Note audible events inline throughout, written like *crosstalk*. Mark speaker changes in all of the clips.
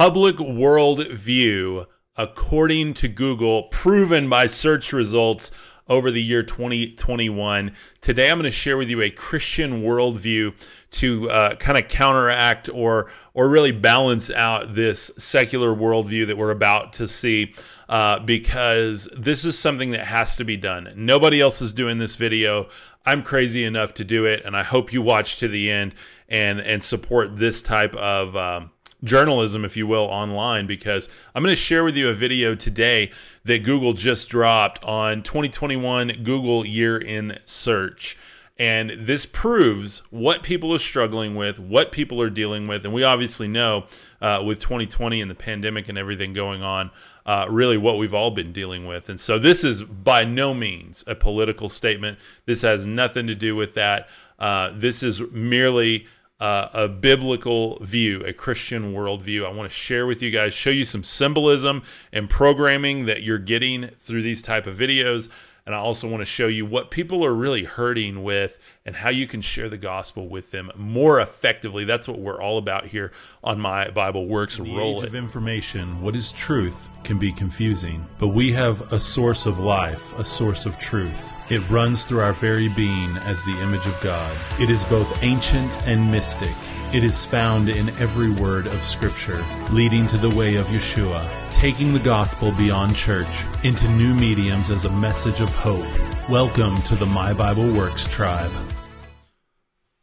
Speaker 1: public world view, according to Google, proven by search results over the year 2021. Today, I'm going to share with you a Christian worldview to uh, kind of counteract or or really balance out this secular worldview that we're about to see, uh, because this is something that has to be done. Nobody else is doing this video. I'm crazy enough to do it, and I hope you watch to the end and and support this type of. Um, journalism, if you will, online because I'm going to share with you a video today that Google just dropped on 2021 Google Year in Search. And this proves what people are struggling with, what people are dealing with. And we obviously know uh, with 2020 and the pandemic and everything going on, uh, really what we've all been dealing with. And so this is by no means a political statement. This has nothing to do with that. Uh, this is merely uh, a biblical view, a Christian worldview. I want to share with you guys, show you some symbolism and programming that you're getting through these type of videos. And I also want to show you what people are really hurting with and how you can share the gospel with them more effectively. That's what we're all about here on My Bible Works.
Speaker 2: In the Roll age it. of information, what is truth can be confusing, but we have a source of life, a source of truth. It runs through our very being as the image of God. It is both ancient and mystic. It is found in every word of Scripture, leading to the way of Yeshua, taking the gospel beyond church into new mediums as a message of hope. Welcome to the My Bible Works Tribe.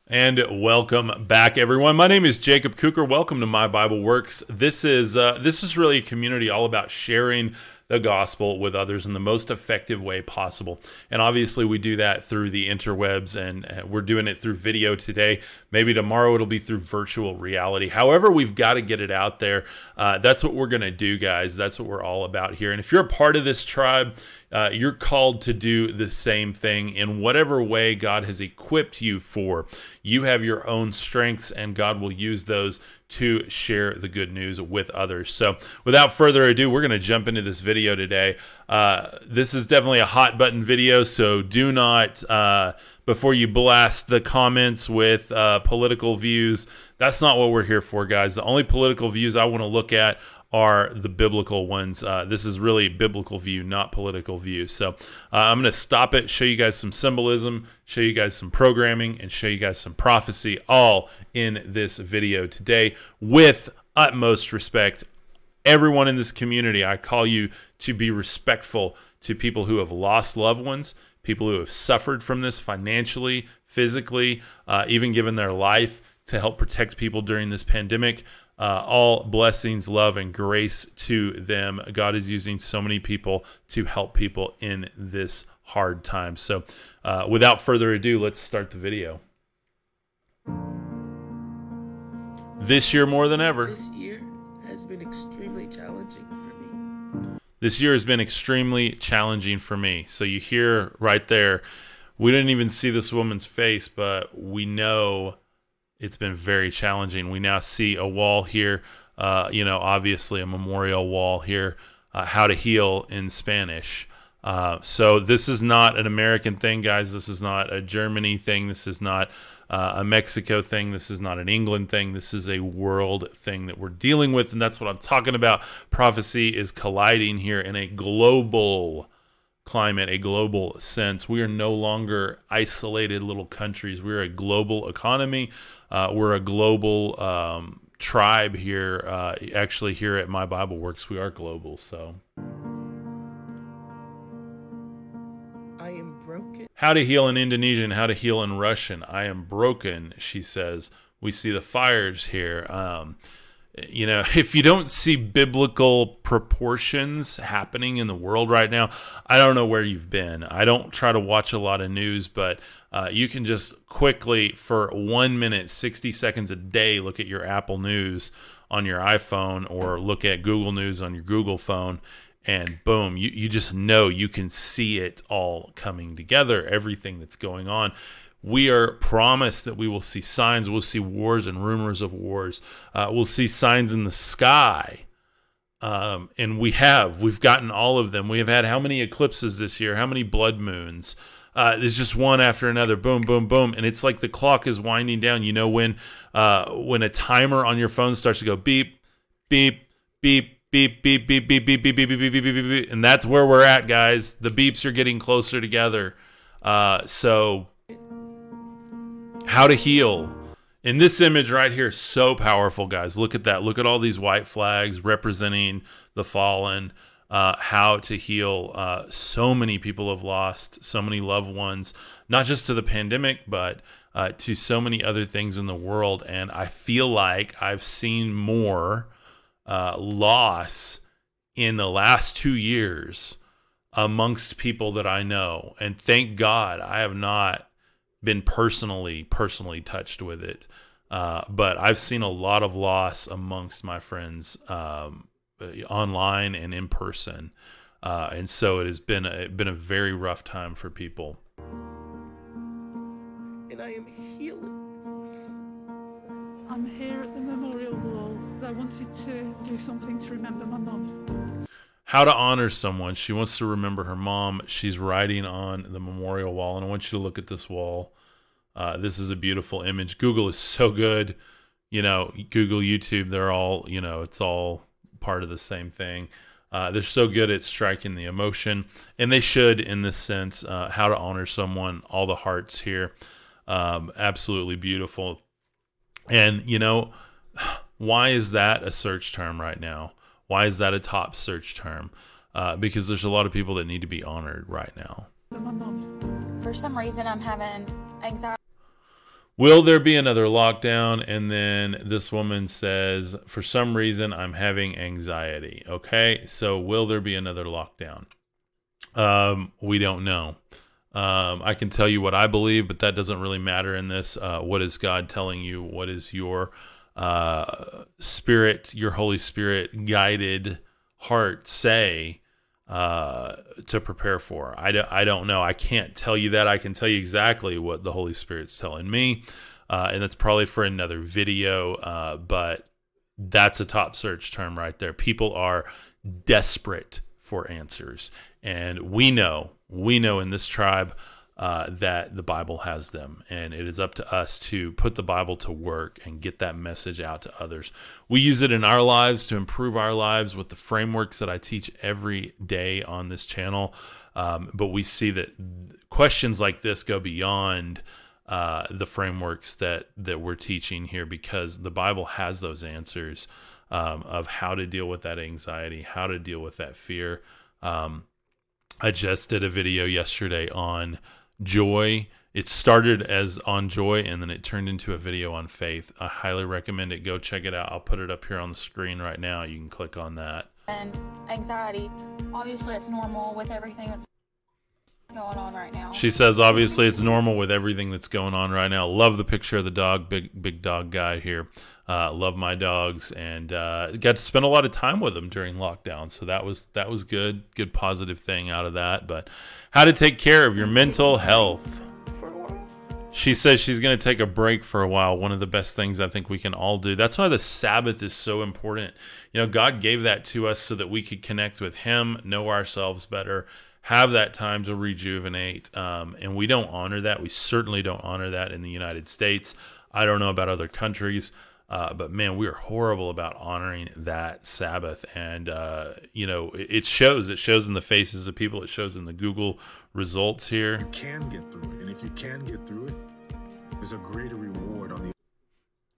Speaker 1: And welcome back, everyone. My name is Jacob Cooker. Welcome to My Bible Works. This is uh, this is really a community all about sharing the gospel with others in the most effective way possible. And obviously, we do that through the interwebs, and uh, we're doing it through video today. Maybe tomorrow it'll be through virtual reality. However, we've got to get it out there. Uh, that's what we're going to do, guys. That's what we're all about here. And if you're a part of this tribe, uh, you're called to do the same thing in whatever way God has equipped you for. You have your own strengths, and God will use those to share the good news with others. So, without further ado, we're going to jump into this video today. Uh, this is definitely a hot button video, so do not, uh, before you blast the comments with uh, political views, that's not what we're here for, guys. The only political views I want to look at are the biblical ones. Uh, this is really biblical view, not political view. So uh, I'm going to stop it, show you guys some symbolism, show you guys some programming, and show you guys some prophecy all in this video today with utmost respect. Everyone in this community, I call you to be respectful to people who have lost loved ones, people who have suffered from this financially, physically, uh, even given their life to help protect people during this pandemic. Uh, all blessings, love, and grace to them. God is using so many people to help people in this hard time. So, uh, without further ado, let's start the video. This year, more than ever.
Speaker 3: This year has been extremely challenging for
Speaker 1: me. This year has been extremely challenging for me. So, you hear right there, we didn't even see this woman's face, but we know it's been very challenging. We now see a wall here, uh, you know, obviously a memorial wall here, uh, how to heal in Spanish. Uh, so this is not an American thing, guys. This is not a Germany thing. This is not uh, a Mexico thing. This is not an England thing. This is a world thing that we're dealing with, and that's what I'm talking about. Prophecy is colliding here in a global climate, a global sense. We are no longer isolated little countries. We're a global economy. Uh, we're a global um, tribe here. Uh, actually, here at My Bible Works, we are global. So.
Speaker 3: I am broken.
Speaker 1: How to heal in Indonesian, how to heal in Russian. I am broken, she says. We see the fires here. Um, you know, *laughs* if you don't see biblical proportions happening in the world right now, I don't know where you've been. I don't try to watch a lot of news, but uh, you can just quickly, for one minute, 60 seconds a day, look at your Apple News on your iPhone or look at Google News on your Google phone. And boom, you, you just know you can see it all coming together, everything that's going on we are promised that we will see signs, we'll see wars and rumors of wars, uh, we'll see signs in the sky. Um, and we have, we've gotten all of them. We have had how many eclipses this year? How many blood moons? Uh, there's just one after another, boom, boom, boom, and it's like the clock is winding down. You know when uh, when a timer on your phone starts to go beep, beep, beep, beep, beep, beep, beep, beep, beep, beep, beep, beep, beep, beep, beep, beep, and that's where we're at, guys. The beeps are getting closer together. Uh, so how to heal. In this image right here, so powerful, guys. Look at that. Look at all these white flags representing the fallen, uh, how to heal. Uh, so many people have lost so many loved ones, not just to the pandemic, but uh, to so many other things in the world. And I feel like I've seen more uh, loss in the last two years amongst people that I know. And thank God I have not been personally personally touched with it. Uh, but I've seen a lot of loss amongst my friends um, online and in person, uh, and so it has been a, been a very rough time for people.
Speaker 3: And I am healing.
Speaker 4: I'm here at the memorial wall. I wanted to do something to remember my mom
Speaker 1: how to honor someone. She wants to remember her mom. She's writing on the memorial wall, and I want you to look at this wall. Uh, this is a beautiful image. Google is so good. You know, Google, YouTube, they're all, you know, it's all part of the same thing. Uh, they're so good at striking the emotion, and they should in this sense. Uh, how to honor someone, all the hearts here. Um, absolutely beautiful. And, you know, *sighs* why is that a search term right now? Why is that a top search term? Uh, because there's a lot of people that need to be honored right now.
Speaker 5: For some reason, I'm having anxiety.
Speaker 1: Will there be another lockdown? And then this woman says, For some reason, I'm having anxiety. Okay, so will there be another lockdown? Um, we don't know. Um, I can tell you what I believe, but that doesn't really matter in this. Uh, what is God telling you? What is your uh, spirit, your Holy Spirit guided heart say uh, to prepare for? I d- I don't know. I can't tell you that. I can tell you exactly what the Holy Spirit's telling me. Uh, and that's probably for another video. Uh, but that's a top search term right there. People are desperate for answers. And we know, we know in this tribe, uh, that the Bible has them. And it is up to us to put the Bible to work and get that message out to others. We use it in our lives to improve our lives with the frameworks that I teach every day on this channel. Um, but we see that questions like this go beyond. Uh, the frameworks that that we're teaching here because the Bible has those answers um, of how to deal with that anxiety, how to deal with that fear. Um, I just did a video yesterday on joy. It started as on joy and then it turned into a video on faith. I highly recommend it. Go check it out. I'll put it up here on the screen right now. You can click on that.
Speaker 5: And anxiety. Obviously, it's normal with everything that's going on right now.
Speaker 1: She says, obviously, it's normal with everything that's going on right now. Love the picture of the dog, big big dog guy here. Uh, love my dogs and uh, got to spend a lot of time with them during lockdown. So that was that was good, good positive thing out of that. But how to take care of your mental health. She says she's going to take a break for a while. One of the best things I think we can all do. That's why the Sabbath is so important. You know, God gave that to us so that we could connect with Him, know ourselves better, have that time to rejuvenate. Um, and we don't honor that. We certainly don't honor that in the United States. I don't know about other countries. Uh, but man, we are horrible about honoring that Sabbath, and uh, you know it, it, shows. It shows in the faces of people. It shows in the Google results here.
Speaker 6: You can get through it, and if you can get through it, there's a greater reward on the.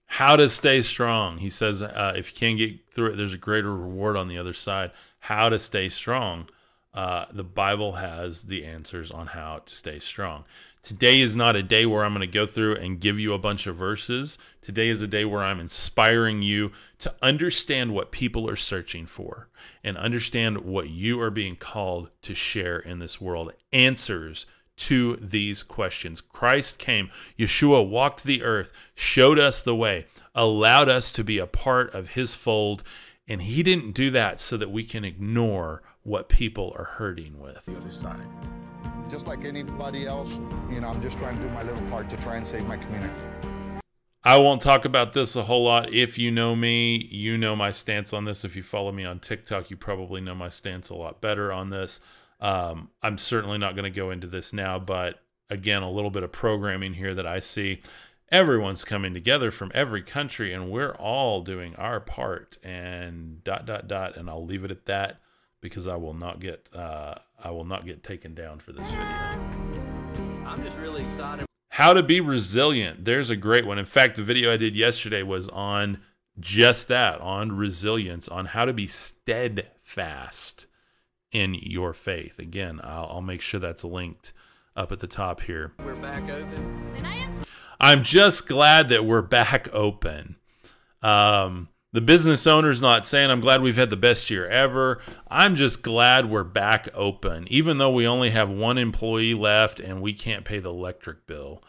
Speaker 1: How to stay strong? He says, uh, if you can get through it, there's a greater reward on the other side. How to stay strong? uh, the Bible has the answers on how to stay strong. Today is not a day where I'm going to go through and give you a bunch of verses. Today is a day where I'm inspiring you to understand what people are searching for and understand what you are being called to share in this world. Answers to these questions. Christ came, Yeshua walked the earth, showed us the way, allowed us to be a part of his fold. And he didn't do that so that we can ignore what people are hurting with. The other side.
Speaker 7: Just like anybody else, you know, I'm just trying to do my little part to try and save my community.
Speaker 1: I won't talk about this a whole lot. If you know me, you know my stance on this. If you follow me on TikTok, you probably know my stance a lot better on this. Um, I'm certainly not going to go into this now, but again, a little bit of programming here that I see. Everyone's coming together from every country, and we're all doing our part, and dot, dot, dot. And I'll leave it at that because I will not get uh, I will not get taken down for this video. I'm just really excited. How to be resilient. There's a great one. In fact, the video I did yesterday was on just that, on resilience, on how to be steadfast in your faith. Again, I'll, I'll make sure that's linked up at the top here. We're back open. I I'm just glad that we're back open. Um, the business owner's not saying, I'm glad we've had the best year ever. I'm just glad we're back open, even though we only have one employee left and we can't pay the electric bill.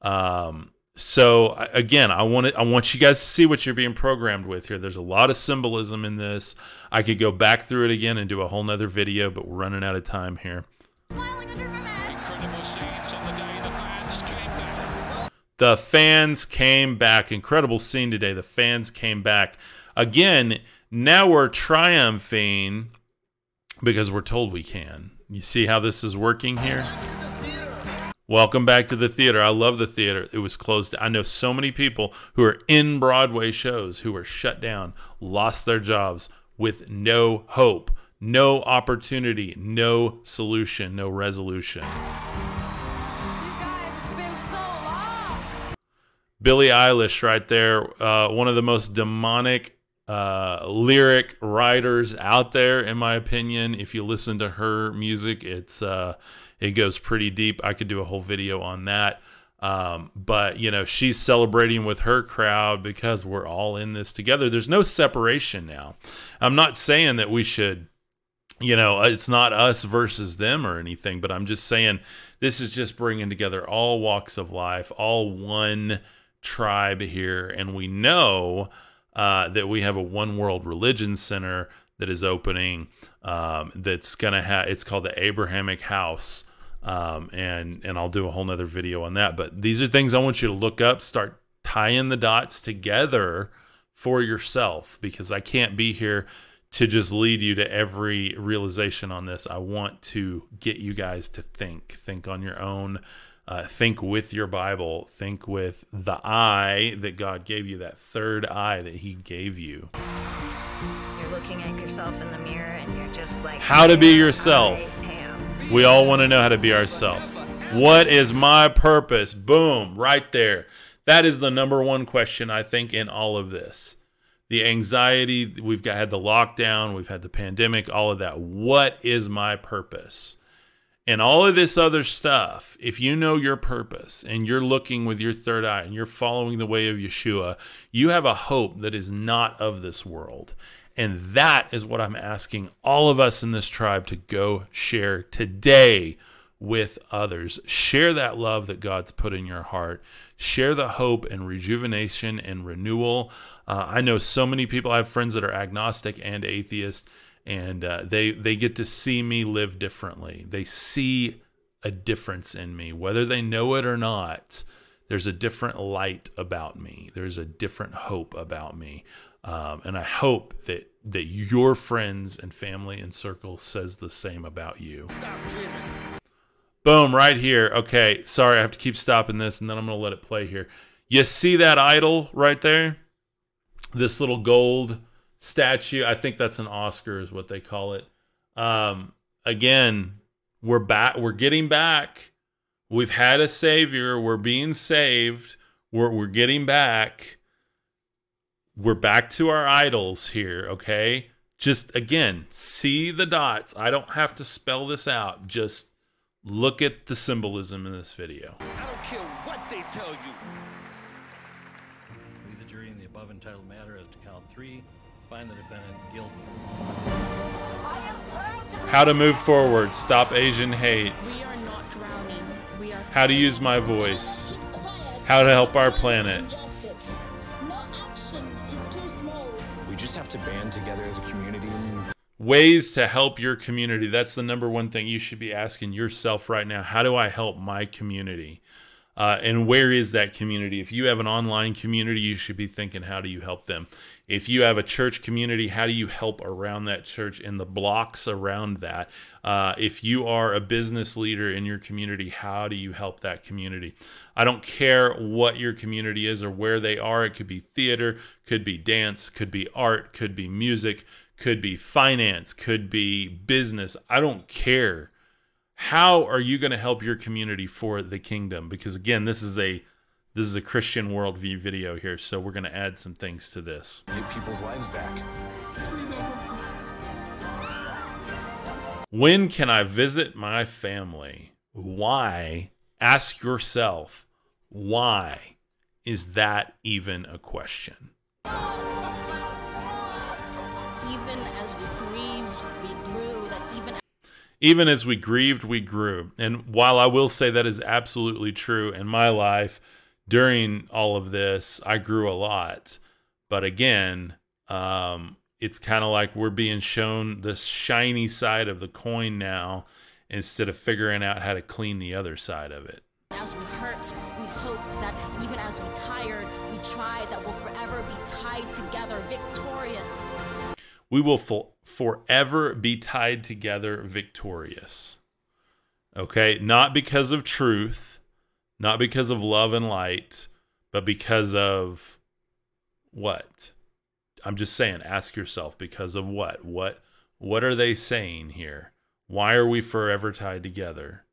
Speaker 1: Um, so again, I want to, I want you guys to see what you're being programmed with here. There's a lot of symbolism in this. I could go back through it again and do a whole nother video, but we're running out of time here. The fans came back. Incredible scene today. The fans came back. Again, now we're triumphing because we're told we can. You see how this is working here? Welcome back to the theater. I love the theater. It was closed. I know so many people who are in Broadway shows who were shut down, lost their jobs with no hope, no opportunity, no solution, no resolution. Billie Eilish, right there, uh, one of the most demonic uh, lyric writers out there, in my opinion. If you listen to her music, it's uh, it goes pretty deep. I could do a whole video on that. Um, but you know, she's celebrating with her crowd because we're all in this together. There's no separation now. I'm not saying that we should, you know, uh, it's not us versus them or anything, but I'm just saying this is just bringing together all walks of life, all one tribe here, and we know uh, that we have a one world religion center that is opening. Um, that's gonna have it's called the Abrahamic House, um, and and I'll do a whole nother video on that. But these are things I want you to look up, start tying the dots together for yourself, because I can't be here to just lead you to every realization on this. I want to get you guys to think, think on your own. Uh, think with your Bible, think with the eye that God gave you, that third eye that He gave you. You're looking at yourself in the mirror and you're just like, How to be yourself. We all want to know how to be ourselves. What is my purpose? Boom, right there. That is the number one question, I think, in all of this. The anxiety, we've got, had the lockdown, we've had the pandemic, all of that. What is my purpose? and all of this other stuff, if you know your purpose and you're looking with your third eye and you're following the way of Yeshua, you have a hope that is not of this world. And that is what I'm asking all of us in this tribe to go share today with others. Share that love that God's put in your heart. Share the hope and rejuvenation and renewal. Uh, I know so many people, I have friends that are agnostic and atheists and uh, they they get to see me live differently. They see a difference in me, whether they know it or not. There's a different light about me. There's a different hope about me, um, and I hope that that your friends and family and circle says the same about you. Boom, right here. Okay, sorry, I have to keep stopping this, and then I'm gonna let it play here. You see that idol right there? This little gold statue. I think that's an Oscar, is what they call it. Um, again, we're back. We're getting back. We've had a savior. We're being saved. We're we're getting back. We're back to our idols here. Okay. Just again, see the dots. I don't have to spell this out. Just look at the symbolism in this video. I don't care what they tell you. We, the jury, in the above entitled matter, as to count three. Find the defendant guilty. How to move forward. Stop Asian hate. How to use my voice. How to help our planet. We just have to band together as a community. Ways to help your community. That's the number one thing you should be asking yourself right now. How do I help my community? Uh, and where is that community? If you have an online community, you should be thinking, how do you help them? if you have a church community, how do you help around that church and the blocks around that? Uh, if you are a business leader in your community, how do you help that community? I don't care what your community is or where they are. It could be theater, could be dance, could be art, could be music, could be finance, could be business. I don't care. How are you going to help your community for the kingdom? Because again, this is a this is a Christian worldview video here, so we're going to add some things to this. Get people's lives back. When can I visit my family? Why? Ask yourself, why is that even a question? Even as we grieved, we grew. That even, even as we grieved, we grew. And while I will say that is absolutely true in my life, during all of this, I grew a lot. But again, um, it's kind of like we're being shown the shiny side of the coin now instead of figuring out how to clean the other side of it. As we hurt, we hoped that even as we tired, we tried that we'll forever be tied together victorious. We will fo- forever be tied together victorious. Okay, not because of truth not because of love and light, but because of what? I'm just saying, ask yourself because of what? What what are they saying here? Why are we forever tied together?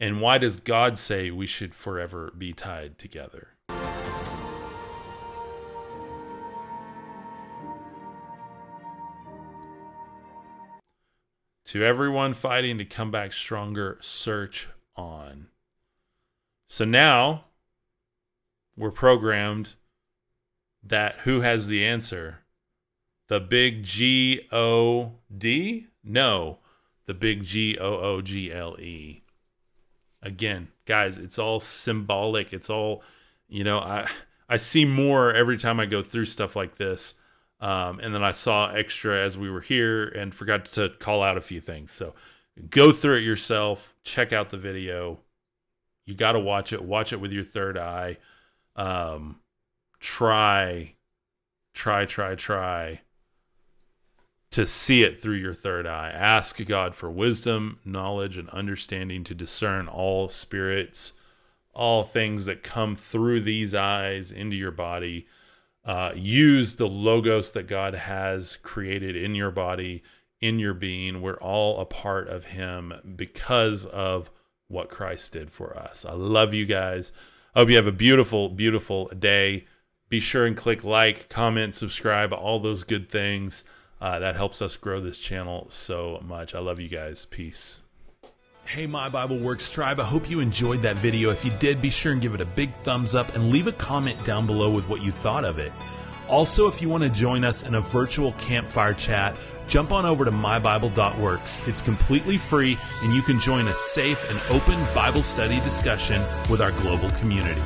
Speaker 1: And why does God say we should forever be tied together? To everyone fighting to come back stronger, search on. So now we're programmed that who has the answer? The big G O D? No, the big G O O G L E. Again, guys, it's all symbolic. It's all, you know, I I see more every time I go through stuff like this. Um, and then I saw extra as we were here and forgot to call out a few things. So go through it yourself, check out the video, you got to watch it. Watch it with your third eye. Um, try, try, try, try to see it through your third eye. Ask God for wisdom, knowledge, and understanding to discern all spirits, all things that come through these eyes into your body. Uh, use the logos that God has created in your body, in your being. We're all a part of Him because of what Christ did for us. I love you guys. I hope you have a beautiful, beautiful day. Be sure and click like, comment, subscribe, all those good things. Uh, that helps us grow this channel so much. I love you guys. Peace. Hey, My Bible Works Tribe, I hope you enjoyed that video. If you did, be sure and give it a big thumbs up and leave a comment down below with what you thought of it. Also, if you want to join us in a virtual campfire chat, jump on over to mybible.works. It's completely free, and you can join a safe and open Bible study discussion with our global community.